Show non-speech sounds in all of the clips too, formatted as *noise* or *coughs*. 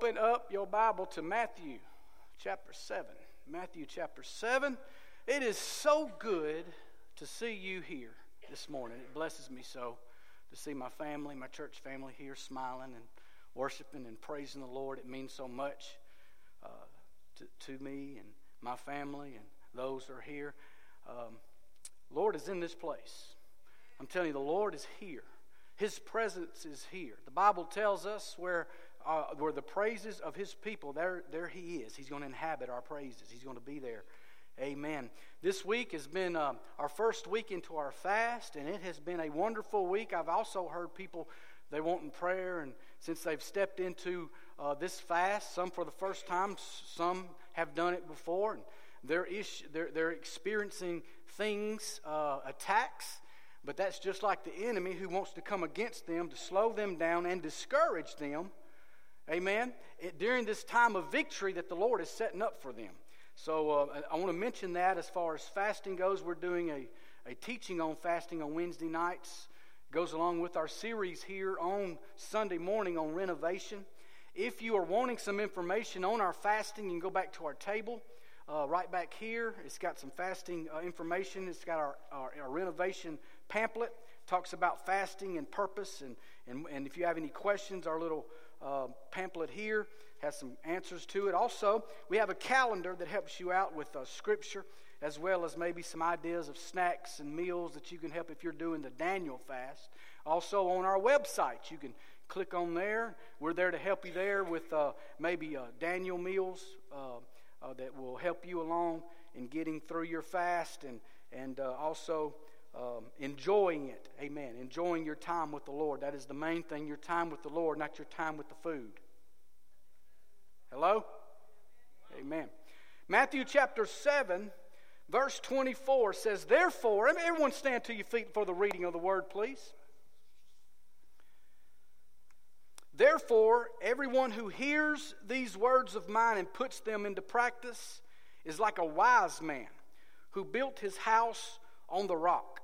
Open up your Bible to Matthew chapter 7. Matthew chapter 7. It is so good to see you here this morning. It blesses me so to see my family, my church family here smiling and worshiping and praising the Lord. It means so much uh, to, to me and my family and those who are here. Um, Lord is in this place. I'm telling you, the Lord is here. His presence is here. The Bible tells us where uh, where the praises of his people, there, there he is. He's going to inhabit our praises. He's going to be there. Amen. This week has been uh, our first week into our fast, and it has been a wonderful week. I've also heard people they want in prayer, and since they've stepped into uh, this fast, some for the first time, some have done it before, and they're, ish, they're, they're experiencing things, uh, attacks, but that's just like the enemy who wants to come against them to slow them down and discourage them Amen. It, during this time of victory that the Lord is setting up for them. So uh, I want to mention that as far as fasting goes. We're doing a, a teaching on fasting on Wednesday nights. Goes along with our series here on Sunday morning on renovation. If you are wanting some information on our fasting, you can go back to our table. Uh, right back here, it's got some fasting uh, information. It's got our, our, our renovation pamphlet. Talks about fasting and purpose. And, and, and if you have any questions, our little uh, pamphlet here has some answers to it. Also, we have a calendar that helps you out with uh, scripture as well as maybe some ideas of snacks and meals that you can help if you're doing the Daniel fast. Also, on our website, you can click on there. We're there to help you there with uh, maybe uh, Daniel meals uh, uh, that will help you along in getting through your fast and, and also um, enjoying it. Amen. Enjoying your time with the Lord. That is the main thing your time with the Lord, not your time with the food. Hello? Amen. Matthew chapter 7, verse 24 says, Therefore, everyone stand to your feet for the reading of the word, please. Therefore, everyone who hears these words of mine and puts them into practice is like a wise man who built his house on the rock.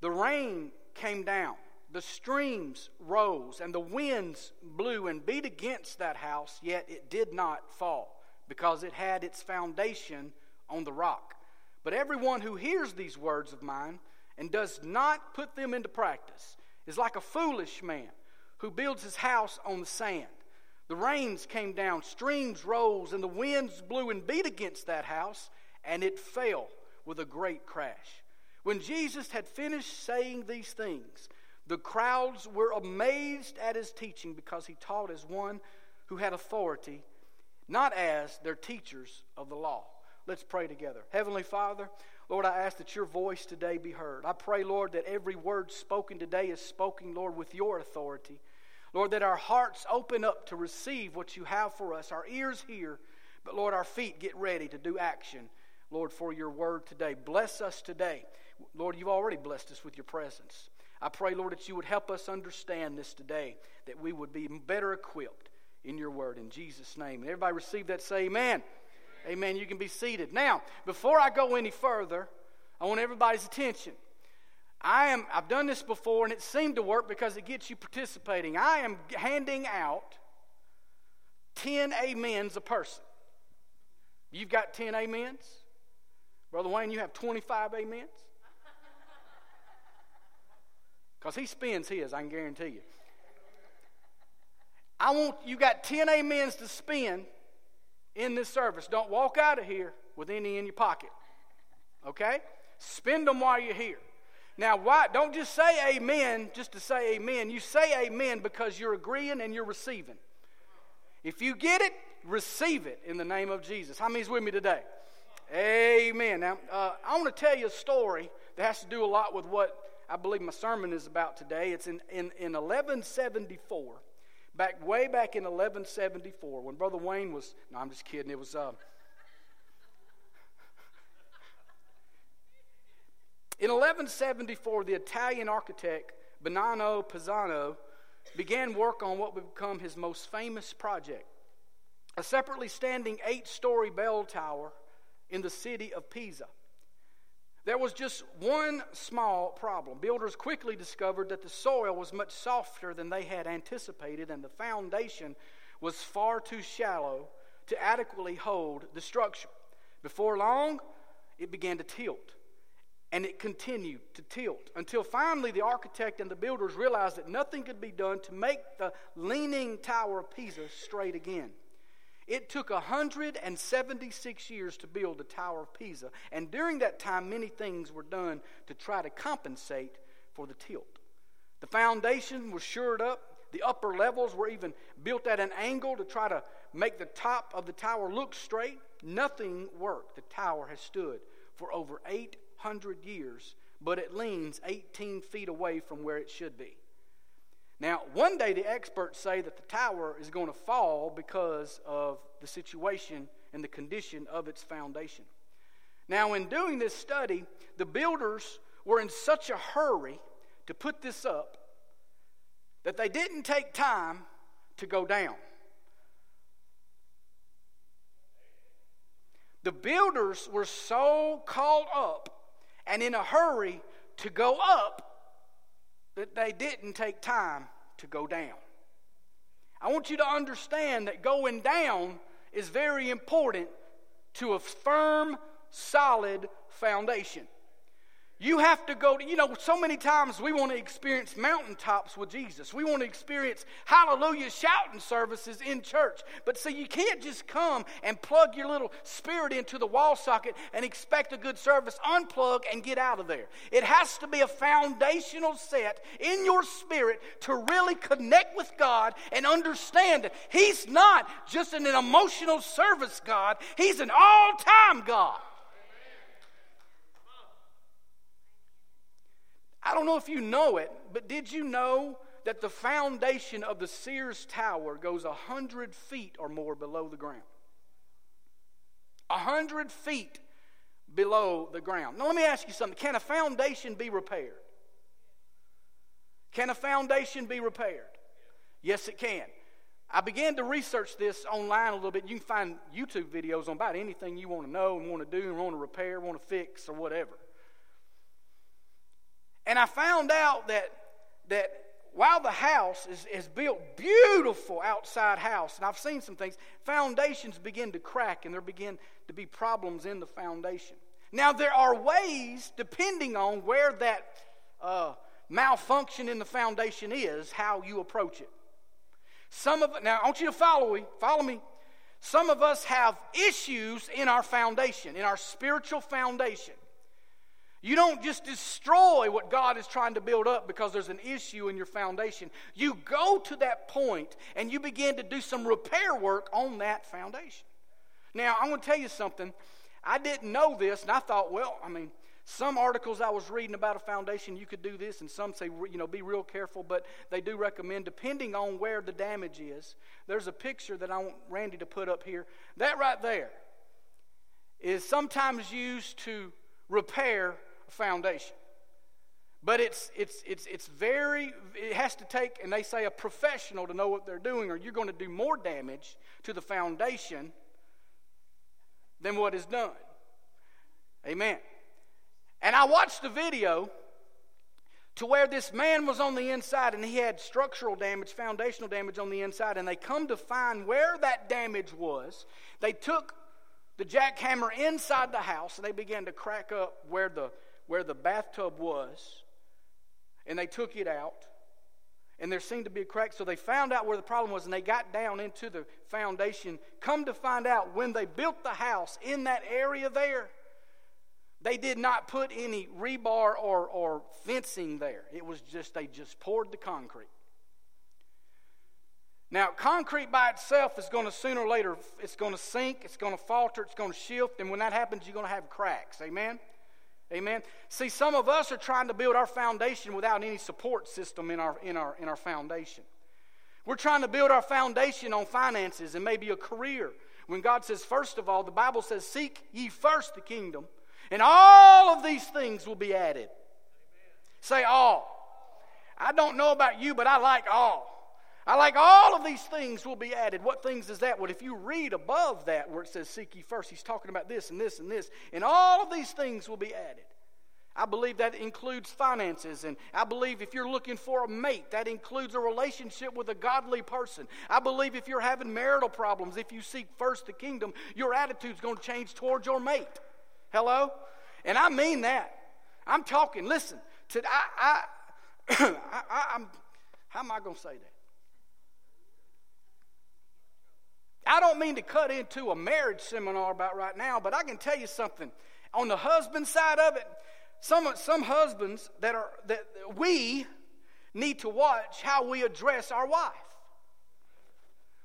The rain came down, the streams rose, and the winds blew and beat against that house, yet it did not fall, because it had its foundation on the rock. But everyone who hears these words of mine and does not put them into practice is like a foolish man who builds his house on the sand. The rains came down, streams rose, and the winds blew and beat against that house, and it fell with a great crash. When Jesus had finished saying these things, the crowds were amazed at his teaching because he taught as one who had authority, not as their teachers of the law. Let's pray together. Heavenly Father, Lord, I ask that your voice today be heard. I pray, Lord, that every word spoken today is spoken, Lord, with your authority. Lord, that our hearts open up to receive what you have for us, our ears hear, but Lord, our feet get ready to do action, Lord, for your word today. Bless us today. Lord, you've already blessed us with your presence. I pray, Lord, that you would help us understand this today, that we would be better equipped in your word. In Jesus' name. And everybody receive that, say amen. amen. Amen. You can be seated. Now, before I go any further, I want everybody's attention. I am, I've done this before and it seemed to work because it gets you participating. I am handing out 10 amens a person. You've got 10 amens? Brother Wayne, you have 25 amens? Because he spends his, I can guarantee you. I want you got 10 amens to spend in this service. Don't walk out of here with any in your pocket. Okay? Spend them while you're here. Now, why don't just say amen just to say amen. You say amen because you're agreeing and you're receiving. If you get it, receive it in the name of Jesus. How many's with me today? Amen. Now, uh, I want to tell you a story that has to do a lot with what I believe my sermon is about today. It's in, in, in 1174, back way back in 1174, when Brother Wayne was, no, I'm just kidding. It was, uh, in 1174, the Italian architect Bonanno Pisano began work on what would become his most famous project a separately standing eight story bell tower in the city of Pisa. There was just one small problem. Builders quickly discovered that the soil was much softer than they had anticipated, and the foundation was far too shallow to adequately hold the structure. Before long, it began to tilt. And it continued to tilt until finally the architect and the builders realized that nothing could be done to make the leaning Tower of Pisa straight again. It took 176 years to build the Tower of Pisa, and during that time, many things were done to try to compensate for the tilt. The foundation was shored up, the upper levels were even built at an angle to try to make the top of the tower look straight. Nothing worked. The tower has stood for over 800 years, but it leans 18 feet away from where it should be. Now, one day the experts say that the tower is going to fall because of the situation and the condition of its foundation. Now, in doing this study, the builders were in such a hurry to put this up that they didn't take time to go down. The builders were so caught up and in a hurry to go up that they didn't take time to go down. I want you to understand that going down is very important to a firm, solid foundation. You have to go to, you know, so many times we want to experience mountaintops with Jesus. We want to experience hallelujah shouting services in church. But see, you can't just come and plug your little spirit into the wall socket and expect a good service, unplug, and get out of there. It has to be a foundational set in your spirit to really connect with God and understand that He's not just an emotional service God, He's an all time God. I don't know if you know it, but did you know that the foundation of the Sears Tower goes a hundred feet or more below the ground? A hundred feet below the ground. Now, let me ask you something. Can a foundation be repaired? Can a foundation be repaired? Yes, it can. I began to research this online a little bit. You can find YouTube videos on about anything you want to know and want to do and want to repair, want to fix, or whatever. And I found out that, that while the house is, is built, beautiful outside house, and I've seen some things, foundations begin to crack and there begin to be problems in the foundation. Now, there are ways, depending on where that uh, malfunction in the foundation is, how you approach it. Some of now, I want you to follow me. Follow me. Some of us have issues in our foundation, in our spiritual foundation. You don't just destroy what God is trying to build up because there's an issue in your foundation. You go to that point and you begin to do some repair work on that foundation. Now, I'm going to tell you something. I didn't know this, and I thought, well, I mean, some articles I was reading about a foundation, you could do this, and some say, you know, be real careful, but they do recommend, depending on where the damage is. There's a picture that I want Randy to put up here. That right there is sometimes used to repair foundation. But it's, it's, it's, it's very, it has to take, and they say a professional to know what they're doing, or you're going to do more damage to the foundation than what is done. Amen. And I watched the video to where this man was on the inside and he had structural damage, foundational damage on the inside, and they come to find where that damage was. They took the jackhammer inside the house and they began to crack up where the where the bathtub was, and they took it out, and there seemed to be a crack. So they found out where the problem was, and they got down into the foundation. Come to find out, when they built the house in that area there, they did not put any rebar or, or fencing there. It was just, they just poured the concrete. Now, concrete by itself is going to sooner or later, it's going to sink, it's going to falter, it's going to shift, and when that happens, you're going to have cracks. Amen? Amen. See, some of us are trying to build our foundation without any support system in our, in our, in our foundation. We're trying to build our foundation on finances and maybe a career. When God says, first of all, the Bible says, Seek ye first the kingdom, and all of these things will be added. Amen. Say all. I don't know about you, but I like all. I like all of these things will be added. What things is that? Well, if you read above that where it says seek ye first, he's talking about this and this and this, and all of these things will be added. I believe that includes finances. And I believe if you're looking for a mate, that includes a relationship with a godly person. I believe if you're having marital problems, if you seek first the kingdom, your attitude's going to change towards your mate. Hello? And I mean that. I'm talking, listen, to, I, I, *clears throat* I, am how am I going to say that? I don't mean to cut into a marriage seminar about right now, but I can tell you something. On the husband side of it, some, some husbands that are that we need to watch how we address our wife.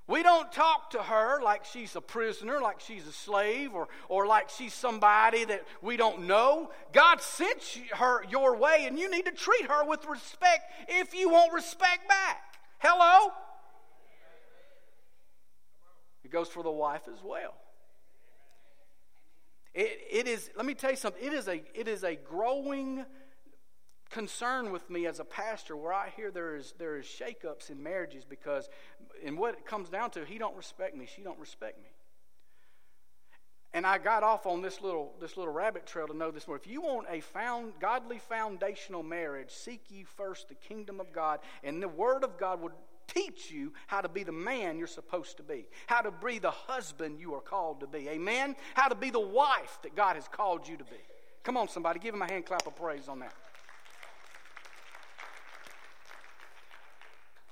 We don't talk to her like she's a prisoner, like she's a slave, or, or like she's somebody that we don't know. God sent her your way, and you need to treat her with respect if you want respect back. Hello? It goes for the wife as well. It, it is, let me tell you something, it is, a, it is a growing concern with me as a pastor where I hear there is, there is shakeups in marriages because, and what it comes down to, he don't respect me, she don't respect me. And I got off on this little, this little rabbit trail to know this more. If you want a found, godly foundational marriage, seek ye first the kingdom of God, and the Word of God would teach you how to be the man you're supposed to be, how to be the husband you are called to be. Amen? How to be the wife that God has called you to be. Come on, somebody, give him a hand clap of praise on that.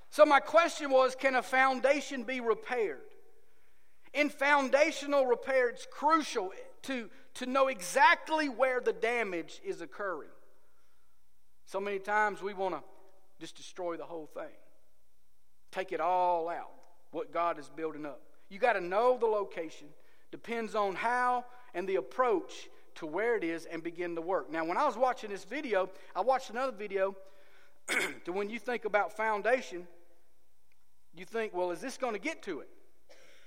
So, my question was can a foundation be repaired? In foundational repair, it's crucial to, to know exactly where the damage is occurring. So many times we want to just destroy the whole thing. Take it all out, what God is building up. You got to know the location, depends on how and the approach to where it is and begin to work. Now, when I was watching this video, I watched another video *clears throat* to when you think about foundation, you think, well, is this going to get to it?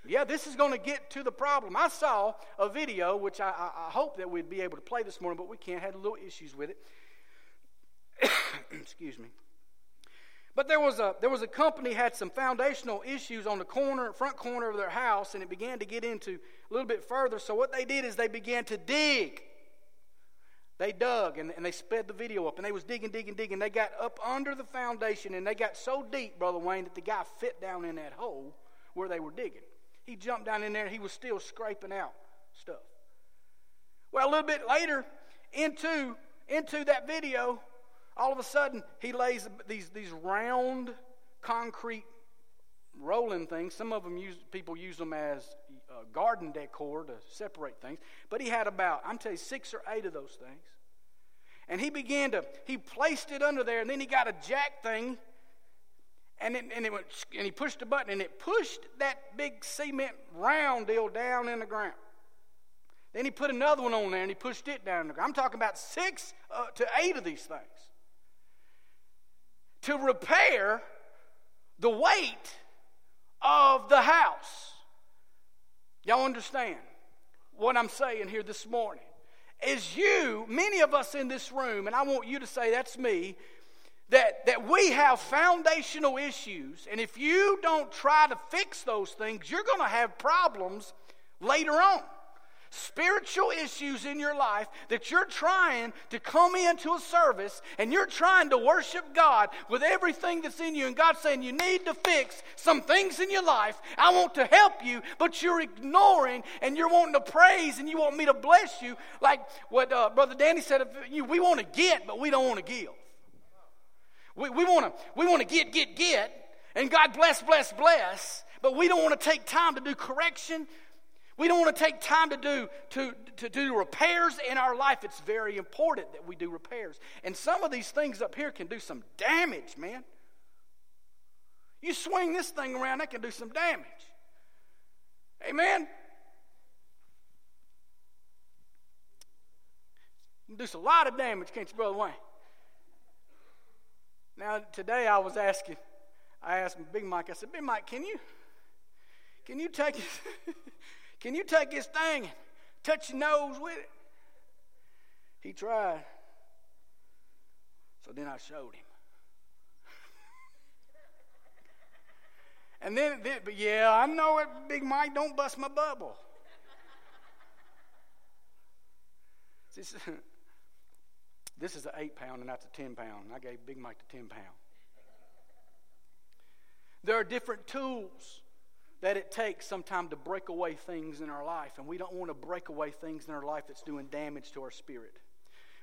Yeah, this is going to get to the problem. I saw a video, which I, I, I hope that we'd be able to play this morning, but we can't. Had little issues with it. *coughs* Excuse me. But there was a there was a company had some foundational issues on the corner front corner of their house, and it began to get into a little bit further. So what they did is they began to dig. They dug and, and they sped the video up, and they was digging, digging, digging. They got up under the foundation, and they got so deep, Brother Wayne, that the guy fit down in that hole where they were digging. He jumped down in there, and he was still scraping out stuff. Well, a little bit later into into that video, all of a sudden, he lays these, these round concrete rolling things. Some of them use, people use them as uh, garden decor to separate things. But he had about, I'm telling you, six or eight of those things. And he began to, he placed it under there, and then he got a jack thing, and, it, and, it went, and he pushed a button, and it pushed that big cement round deal down in the ground. Then he put another one on there, and he pushed it down in the ground. I'm talking about six uh, to eight of these things to repair the weight of the house. Y'all understand what I'm saying here this morning? Is you, many of us in this room, and I want you to say that's me, that, that we have foundational issues, and if you don't try to fix those things, you're going to have problems later on spiritual issues in your life that you're trying to come into a service and you're trying to worship God with everything that's in you, and God's saying you need to fix some things in your life. I want to help you, but you're ignoring and you're wanting to praise and you want me to bless you, like what uh, Brother Danny said. We want to get, but we don't want to give. We, we want to we want to get, get, get, and God bless, bless, bless, but we don't want to take time to do correction we don't want to take time to do, to, to do repairs in our life. It's very important that we do repairs. And some of these things up here can do some damage, man. You swing this thing around, that can do some damage. Amen? Do a lot of damage, can't you, Brother Wayne? Now, today I was asking, I asked Big Mike, I said, Big Mike, can you, can you take it? *laughs* Can you take this thing and touch your nose with it? He tried. So then I showed him. and then, then, but yeah, I know it, Big Mike, don't bust my bubble. This is *laughs* this is an eight pound, and that's a 10 pound. I gave Big Mike the 10 pound. There are different tools that it takes some time to break away things in our life, and we don't want to break away things in our life that's doing damage to our spirit.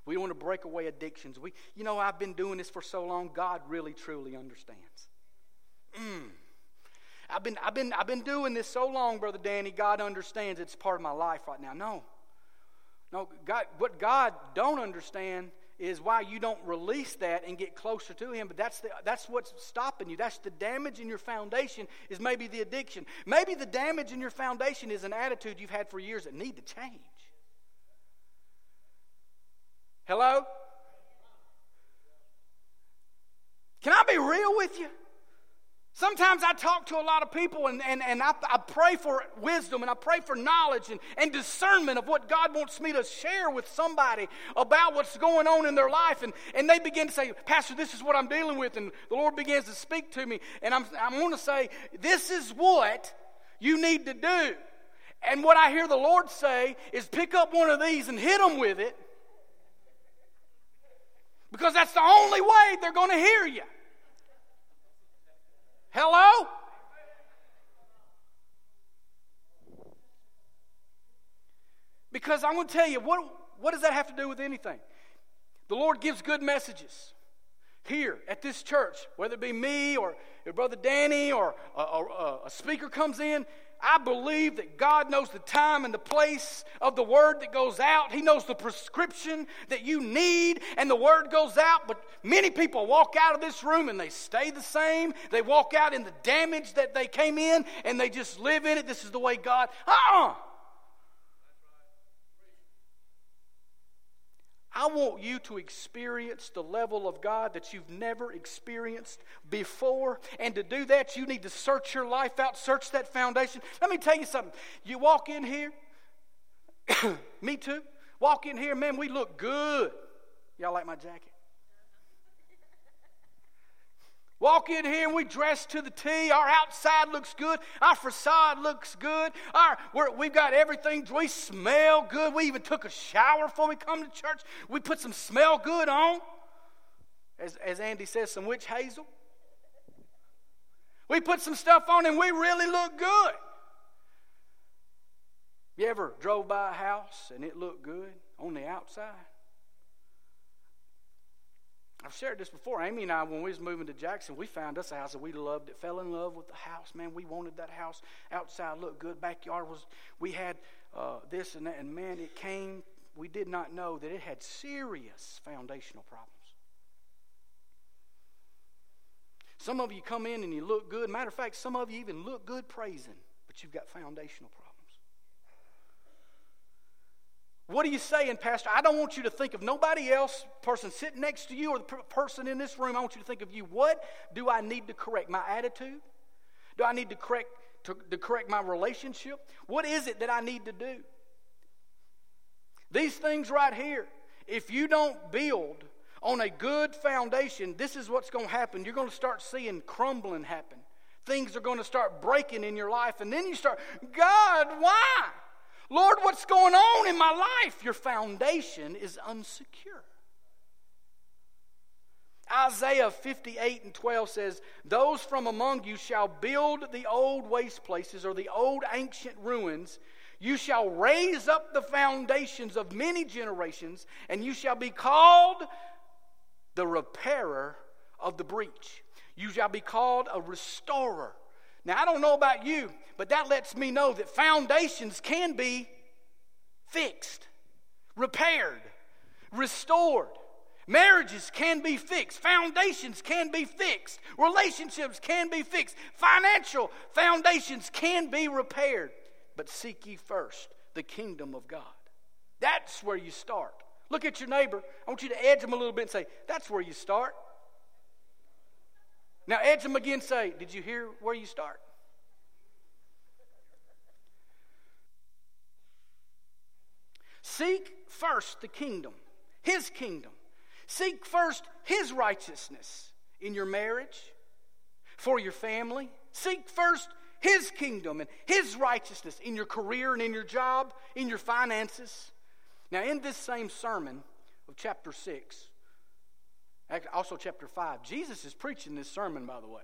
We want to break away addictions. We, you know, I've been doing this for so long. God really, truly understands. Mm. I've been, I've been, I've been doing this so long, brother Danny. God understands it's part of my life right now. No, no. God, what God don't understand is why you don't release that and get closer to him but that's the, that's what's stopping you. That's the damage in your foundation is maybe the addiction. Maybe the damage in your foundation is an attitude you've had for years that need to change. Hello? Can i be real with you Sometimes I talk to a lot of people and, and, and I, I pray for wisdom and I pray for knowledge and, and discernment of what God wants me to share with somebody about what's going on in their life. And, and they begin to say, Pastor, this is what I'm dealing with. And the Lord begins to speak to me. And I'm, I'm going to say, This is what you need to do. And what I hear the Lord say is pick up one of these and hit them with it because that's the only way they're going to hear you. Hello? Because I'm going to tell you, what, what does that have to do with anything? The Lord gives good messages here at this church, whether it be me or your brother Danny or a, a, a speaker comes in. I believe that God knows the time and the place of the word that goes out. He knows the prescription that you need, and the word goes out. But many people walk out of this room and they stay the same. They walk out in the damage that they came in and they just live in it. This is the way God. Uh uh-uh. uh I want you to experience the level of God that you've never experienced before. And to do that, you need to search your life out, search that foundation. Let me tell you something. You walk in here, *coughs* me too. Walk in here, man, we look good. Y'all like my jacket? Walk in here and we dress to the T. Our outside looks good. Our facade looks good. Our, we have got everything. We smell good. We even took a shower before we come to church. We put some smell good on. As, as Andy says, some witch hazel. We put some stuff on and we really look good. You ever drove by a house and it looked good on the outside? I've shared this before. Amy and I, when we was moving to Jackson, we found us a house that we loved it. Fell in love with the house, man. We wanted that house. Outside looked good. Backyard was. We had uh, this and that, and man, it came. We did not know that it had serious foundational problems. Some of you come in and you look good. Matter of fact, some of you even look good praising, but you've got foundational problems. What are you saying, Pastor? I don't want you to think of nobody else, person sitting next to you, or the person in this room. I want you to think of you. What do I need to correct? My attitude? Do I need to correct to, to correct my relationship? What is it that I need to do? These things right here, if you don't build on a good foundation, this is what's going to happen. You're going to start seeing crumbling happen. Things are going to start breaking in your life, and then you start, God, why? Lord, what's going on in my life? Your foundation is unsecure. Isaiah 58 and 12 says, Those from among you shall build the old waste places or the old ancient ruins. You shall raise up the foundations of many generations, and you shall be called the repairer of the breach. You shall be called a restorer now, I don't know about you, but that lets me know that foundations can be fixed, repaired, restored. Marriages can be fixed. Foundations can be fixed. Relationships can be fixed. Financial foundations can be repaired. But seek ye first the kingdom of God. That's where you start. Look at your neighbor. I want you to edge them a little bit and say, That's where you start. Now, edge them again, say, Did you hear where you start? Seek first the kingdom, His kingdom. Seek first His righteousness in your marriage, for your family. Seek first His kingdom and His righteousness in your career and in your job, in your finances. Now, in this same sermon, of chapter 6, also chapter 5. Jesus is preaching this sermon, by the way.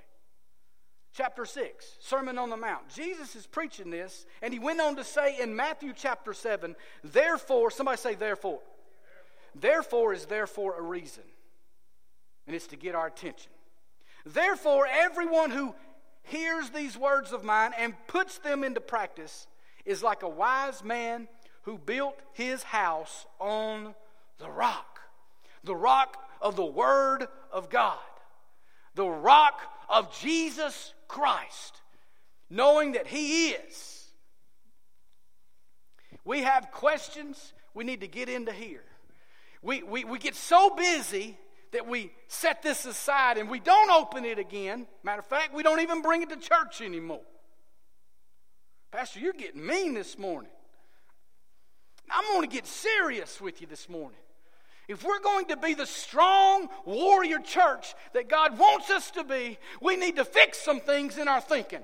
Chapter 6, Sermon on the Mount. Jesus is preaching this, and he went on to say in Matthew chapter 7, therefore, somebody say, therefore. Therefore is therefore a reason, and it's to get our attention. Therefore, everyone who hears these words of mine and puts them into practice is like a wise man who built his house on the rock. The rock of the Word of God. The rock of Jesus Christ. Knowing that He is. We have questions we need to get into here. We, we, we get so busy that we set this aside and we don't open it again. Matter of fact, we don't even bring it to church anymore. Pastor, you're getting mean this morning. I'm going to get serious with you this morning. If we're going to be the strong warrior church that God wants us to be, we need to fix some things in our thinking.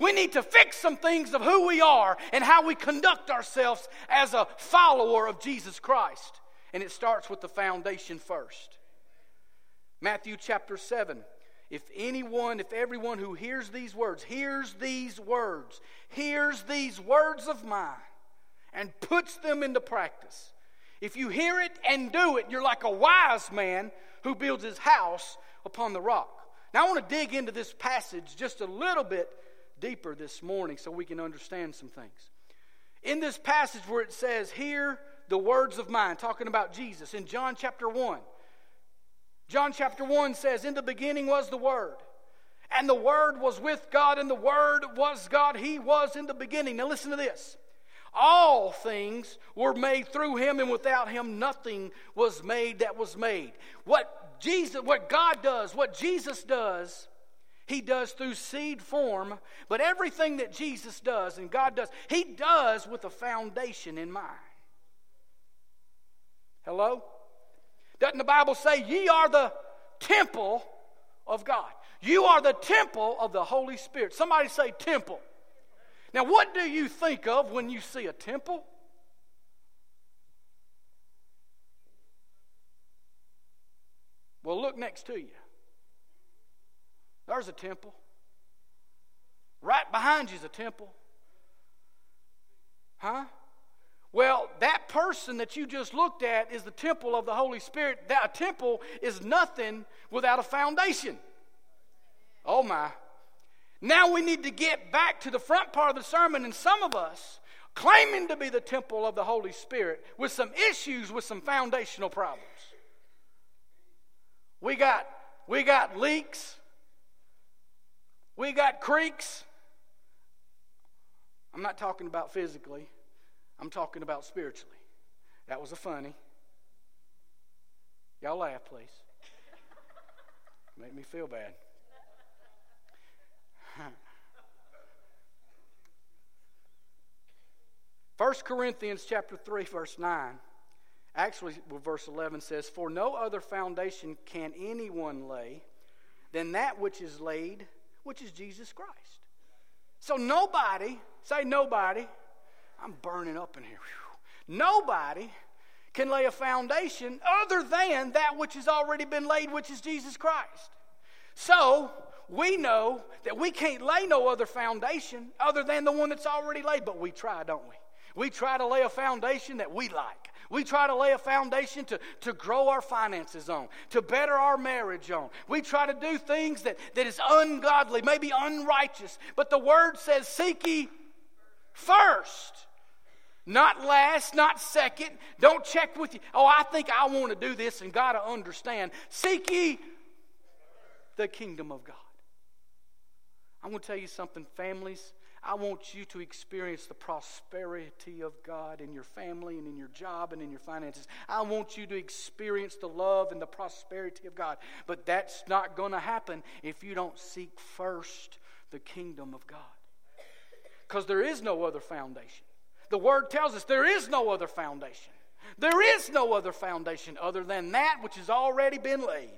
We need to fix some things of who we are and how we conduct ourselves as a follower of Jesus Christ. And it starts with the foundation first. Matthew chapter 7. If anyone, if everyone who hears these words, hears these words, hears these words of mine, and puts them into practice, if you hear it and do it, you're like a wise man who builds his house upon the rock. Now, I want to dig into this passage just a little bit deeper this morning so we can understand some things. In this passage where it says, Hear the words of mine, talking about Jesus, in John chapter 1, John chapter 1 says, In the beginning was the Word, and the Word was with God, and the Word was God. He was in the beginning. Now listen to this. All things were made through him, and without him nothing was made that was made. What Jesus, what God does, what Jesus does, he does through seed form, but everything that Jesus does and God does, he does with a foundation in mind. Hello? Doesn't the Bible say, Ye are the temple of God? You are the temple of the Holy Spirit. Somebody say, temple. Now, what do you think of when you see a temple? Well, look next to you. There's a temple. Right behind you is a temple. Huh? Well, that person that you just looked at is the temple of the Holy Spirit. That a temple is nothing without a foundation. Oh my. Now we need to get back to the front part of the sermon, and some of us claiming to be the temple of the Holy Spirit with some issues with some foundational problems. We got we got leaks. We got creeks. I'm not talking about physically. I'm talking about spiritually. That was a funny. Y'all laugh, please. Make me feel bad. First Corinthians chapter 3 verse 9 actually verse 11 says for no other foundation can anyone lay than that which is laid which is Jesus Christ. So nobody, say nobody, I'm burning up in here. Whew. Nobody can lay a foundation other than that which has already been laid, which is Jesus Christ. So, we know that we can't lay no other foundation other than the one that's already laid, but we try, don't we? We try to lay a foundation that we like. We try to lay a foundation to, to grow our finances on, to better our marriage on. We try to do things that, that is ungodly, maybe unrighteous. But the word says, Seek ye first. Not last, not second. Don't check with you. Oh, I think I want to do this and got to understand. Seek ye the kingdom of God. I'm going to tell you something, families. I want you to experience the prosperity of God in your family and in your job and in your finances. I want you to experience the love and the prosperity of God. But that's not going to happen if you don't seek first the kingdom of God. Because there is no other foundation. The Word tells us there is no other foundation. There is no other foundation other than that which has already been laid.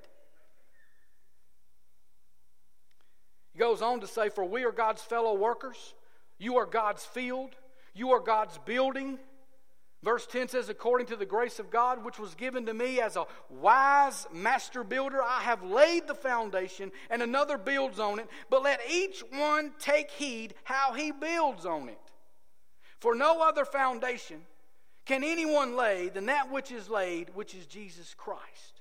He goes on to say, For we are God's fellow workers. You are God's field. You are God's building. Verse 10 says, According to the grace of God, which was given to me as a wise master builder, I have laid the foundation, and another builds on it. But let each one take heed how he builds on it. For no other foundation can anyone lay than that which is laid, which is Jesus Christ.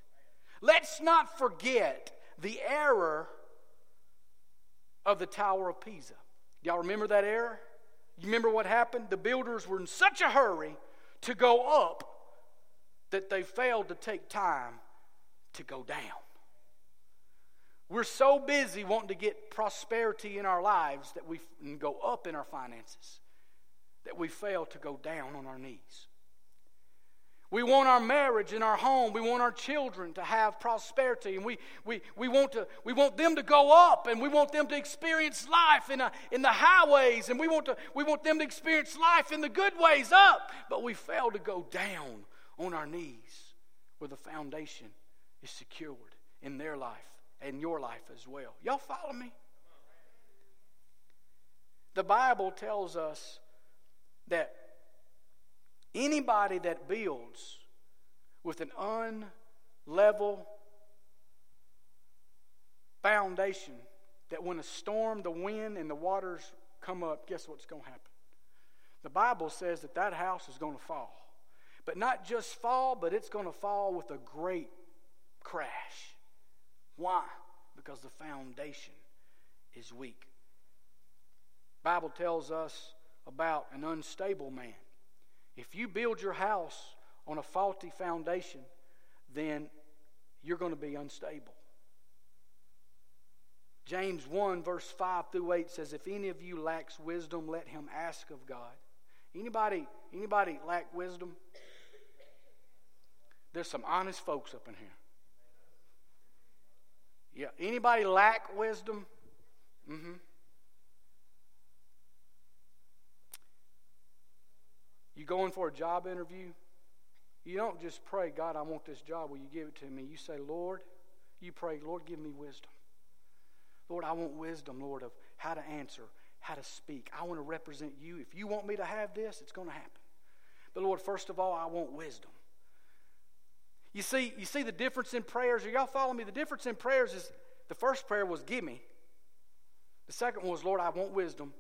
Let's not forget the error of the Tower of Pisa. Y'all remember that error? You remember what happened? The builders were in such a hurry to go up that they failed to take time to go down. We're so busy wanting to get prosperity in our lives that we go up in our finances that we fail to go down on our knees. We want our marriage and our home. We want our children to have prosperity. And we, we, we, want, to, we want them to go up and we want them to experience life in, a, in the highways. And we want, to, we want them to experience life in the good ways up. But we fail to go down on our knees where the foundation is secured in their life and your life as well. Y'all follow me? The Bible tells us that Anybody that builds with an unlevel foundation, that when a storm, the wind, and the waters come up, guess what's going to happen? The Bible says that that house is going to fall. But not just fall, but it's going to fall with a great crash. Why? Because the foundation is weak. Bible tells us about an unstable man. If you build your house on a faulty foundation, then you're going to be unstable. James 1, verse 5 through 8 says, If any of you lacks wisdom, let him ask of God. Anybody, anybody lack wisdom? There's some honest folks up in here. Yeah. Anybody lack wisdom? Mm-hmm. You going for a job interview? You don't just pray, God, I want this job. Will you give it to me? You say, Lord, you pray, Lord, give me wisdom. Lord, I want wisdom, Lord, of how to answer, how to speak. I want to represent you. If you want me to have this, it's going to happen. But Lord, first of all, I want wisdom. You see, you see the difference in prayers. Are y'all follow me? The difference in prayers is the first prayer was give me. The second one was, Lord, I want wisdom.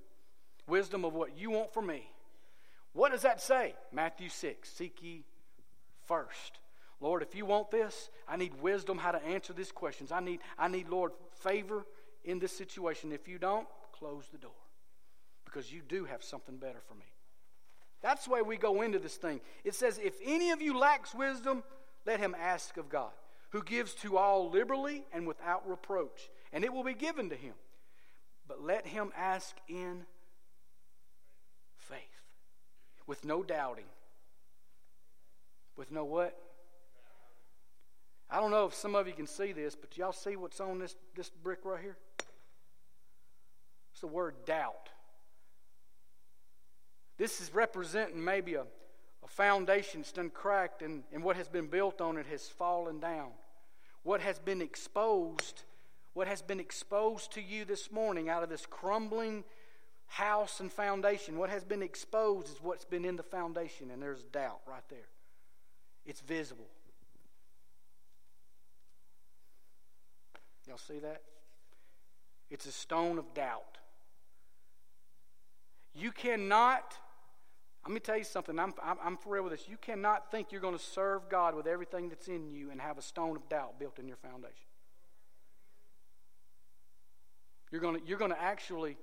Wisdom of what you want for me. What does that say? Matthew 6 Seek ye first. Lord, if you want this, I need wisdom how to answer these questions. I need, I need, Lord, favor in this situation. If you don't, close the door because you do have something better for me. That's the way we go into this thing. It says, If any of you lacks wisdom, let him ask of God, who gives to all liberally and without reproach, and it will be given to him. But let him ask in faith with no doubting. With no what? I don't know if some of you can see this, but y'all see what's on this, this brick right here? It's the word doubt. This is representing maybe a, a foundation that's done cracked and, and what has been built on it has fallen down. What has been exposed, what has been exposed to you this morning out of this crumbling house and foundation. What has been exposed is what's been in the foundation, and there's doubt right there. It's visible. Y'all see that? It's a stone of doubt. You cannot, let me tell you something, I'm, I'm, I'm for real with this. You cannot think you're going to serve God with everything that's in you and have a stone of doubt built in your foundation. You're going to, you're going to actually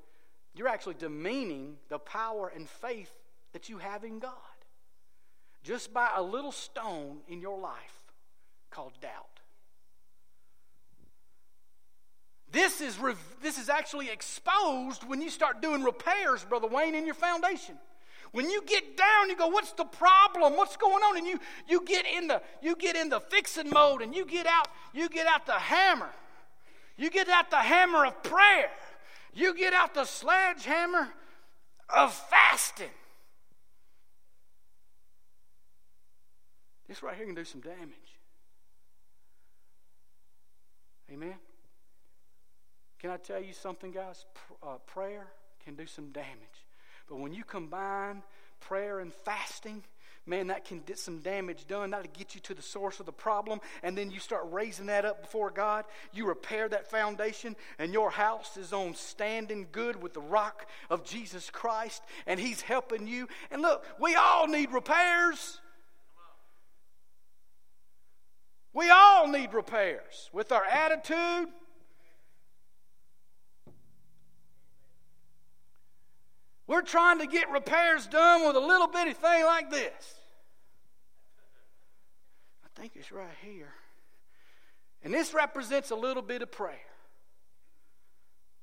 you're actually demeaning the power and faith that you have in God just by a little stone in your life called doubt. This is, this is actually exposed when you start doing repairs, Brother Wayne, in your foundation. When you get down, you go, what's the problem? What's going on? And you, you get in the you get in the fixing mode and you get out, you get out the hammer. You get out the hammer of prayer. You get out the sledgehammer of fasting. This right here can do some damage. Amen. Can I tell you something, guys? Uh, prayer can do some damage. But when you combine prayer and fasting, man, that can get some damage done. That'll get you to the source of the problem. And then you start raising that up before God. You repair that foundation, and your house is on standing good with the rock of Jesus Christ, and He's helping you. And look, we all need repairs. We all need repairs with our attitude. We're trying to get repairs done with a little bitty thing like this. I think it's right here. And this represents a little bit of prayer.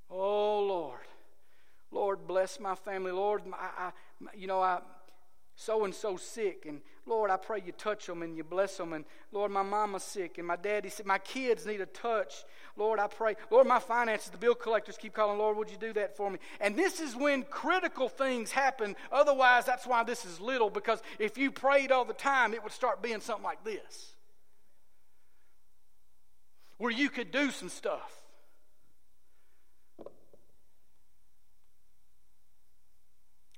Oh, Lord. Lord, bless my family. Lord, I, I you know, I, so and so sick and lord i pray you touch them and you bless them and lord my mama's sick and my daddy said my kids need a touch. Lord i pray. Lord my finances the bill collectors keep calling lord would you do that for me? And this is when critical things happen. Otherwise that's why this is little because if you prayed all the time it would start being something like this where you could do some stuff.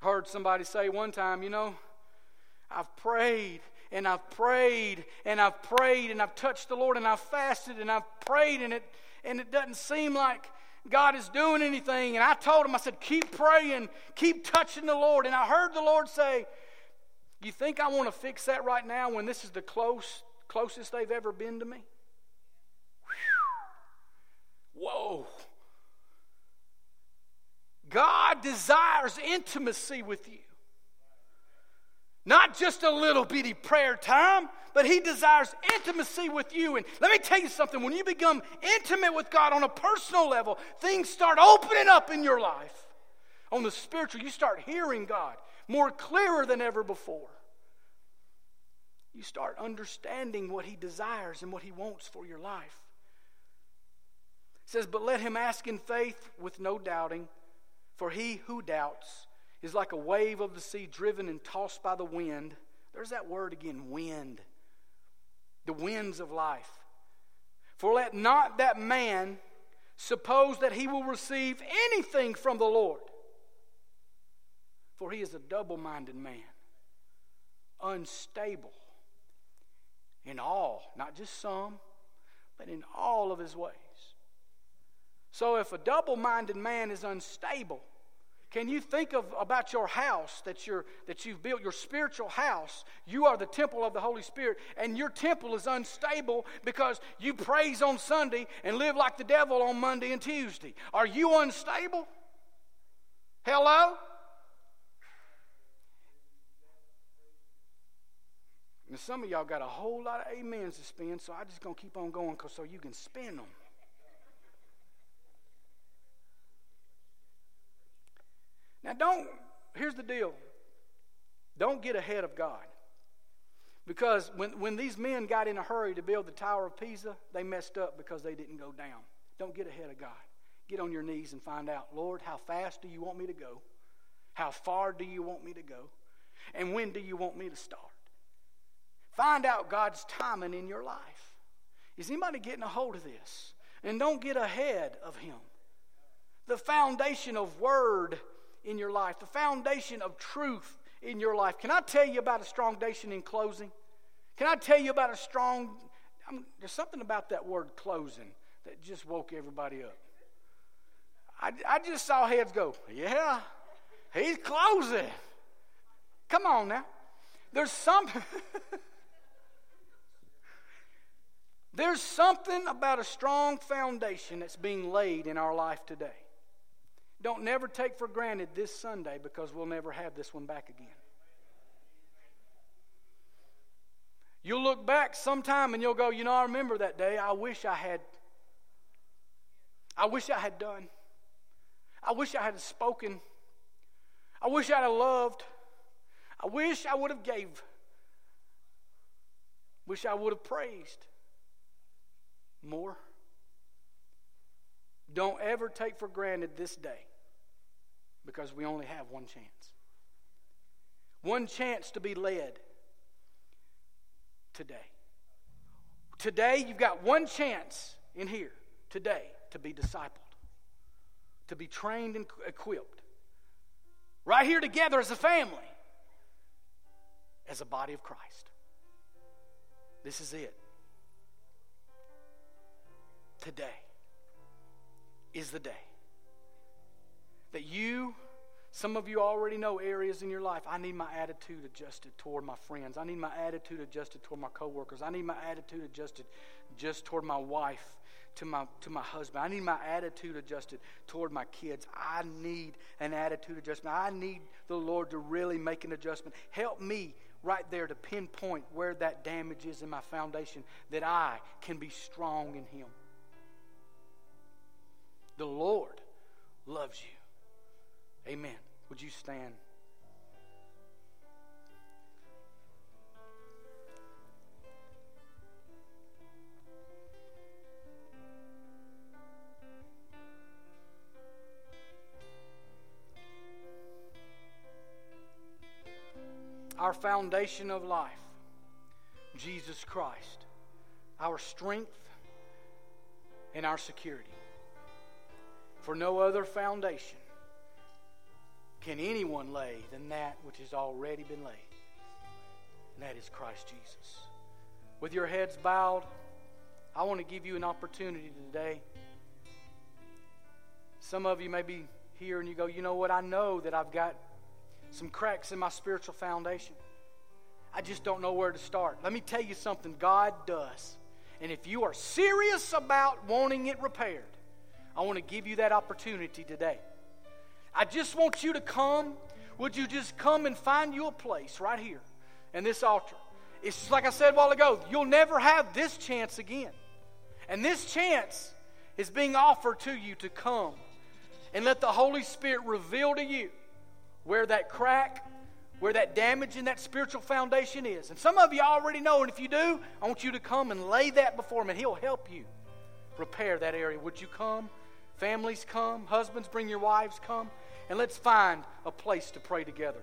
Heard somebody say one time, you know, I've prayed and I've prayed and I've prayed and I've touched the Lord and I've fasted and I've prayed and it and it doesn't seem like God is doing anything. And I told him, I said, keep praying, keep touching the Lord. And I heard the Lord say, You think I want to fix that right now when this is the close, closest they've ever been to me? Whoa. God desires intimacy with you. Not just a little bitty prayer time, but He desires intimacy with you. And let me tell you something when you become intimate with God on a personal level, things start opening up in your life. On the spiritual, you start hearing God more clearer than ever before. You start understanding what He desires and what He wants for your life. It says, But let him ask in faith with no doubting. For he who doubts is like a wave of the sea driven and tossed by the wind. There's that word again wind. The winds of life. For let not that man suppose that he will receive anything from the Lord. For he is a double minded man, unstable in all, not just some, but in all of his ways. So if a double minded man is unstable, can you think of about your house that, you're, that you've built, your spiritual house? You are the temple of the Holy Spirit, and your temple is unstable because you praise on Sunday and live like the devil on Monday and Tuesday. Are you unstable? Hello? And some of y'all got a whole lot of amens to spend, so I'm just to keep on going cause so you can spend them. Now, don't, here's the deal don't get ahead of God. Because when, when these men got in a hurry to build the Tower of Pisa, they messed up because they didn't go down. Don't get ahead of God. Get on your knees and find out, Lord, how fast do you want me to go? How far do you want me to go? And when do you want me to start? Find out God's timing in your life. Is anybody getting a hold of this? And don't get ahead of Him. The foundation of Word in your life, the foundation of truth in your life. Can I tell you about a strong foundation in closing? Can I tell you about a strong, I there's something about that word closing that just woke everybody up. I, I just saw heads go, yeah, he's closing. Come on now. There's some. *laughs* There's something about a strong foundation that's being laid in our life today. Don't never take for granted this Sunday because we'll never have this one back again. You'll look back sometime and you'll go, you know, I remember that day. I wish I had. I wish I had done. I wish I had spoken. I wish I'd have loved. I wish I would have gave. Wish I would have praised more. Don't ever take for granted this day because we only have one chance. One chance to be led today. Today, you've got one chance in here today to be discipled, to be trained and equipped. Right here together as a family. as a body of Christ. This is it. Today is the day that you some of you already know areas in your life. I need my attitude adjusted toward my friends. I need my attitude adjusted toward my coworkers. I need my attitude adjusted just toward my wife, to my to my husband. I need my attitude adjusted toward my kids. I need an attitude adjustment. I need the Lord to really make an adjustment. Help me right there to pinpoint where that damage is in my foundation that I can be strong in him. The Lord loves you. Amen. Would you stand? Our foundation of life, Jesus Christ, our strength and our security. For no other foundation can anyone lay than that which has already been laid? And that is Christ Jesus. With your heads bowed, I want to give you an opportunity today. Some of you may be here and you go, you know what? I know that I've got some cracks in my spiritual foundation. I just don't know where to start. Let me tell you something God does. And if you are serious about wanting it repaired, I want to give you that opportunity today. I just want you to come. Would you just come and find you a place right here in this altar? It's just like I said a while ago, you'll never have this chance again. And this chance is being offered to you to come and let the Holy Spirit reveal to you where that crack, where that damage in that spiritual foundation is. And some of you already know, and if you do, I want you to come and lay that before Him, and He'll help you repair that area. Would you come? Families come, husbands, bring your wives, come and let's find a place to pray together.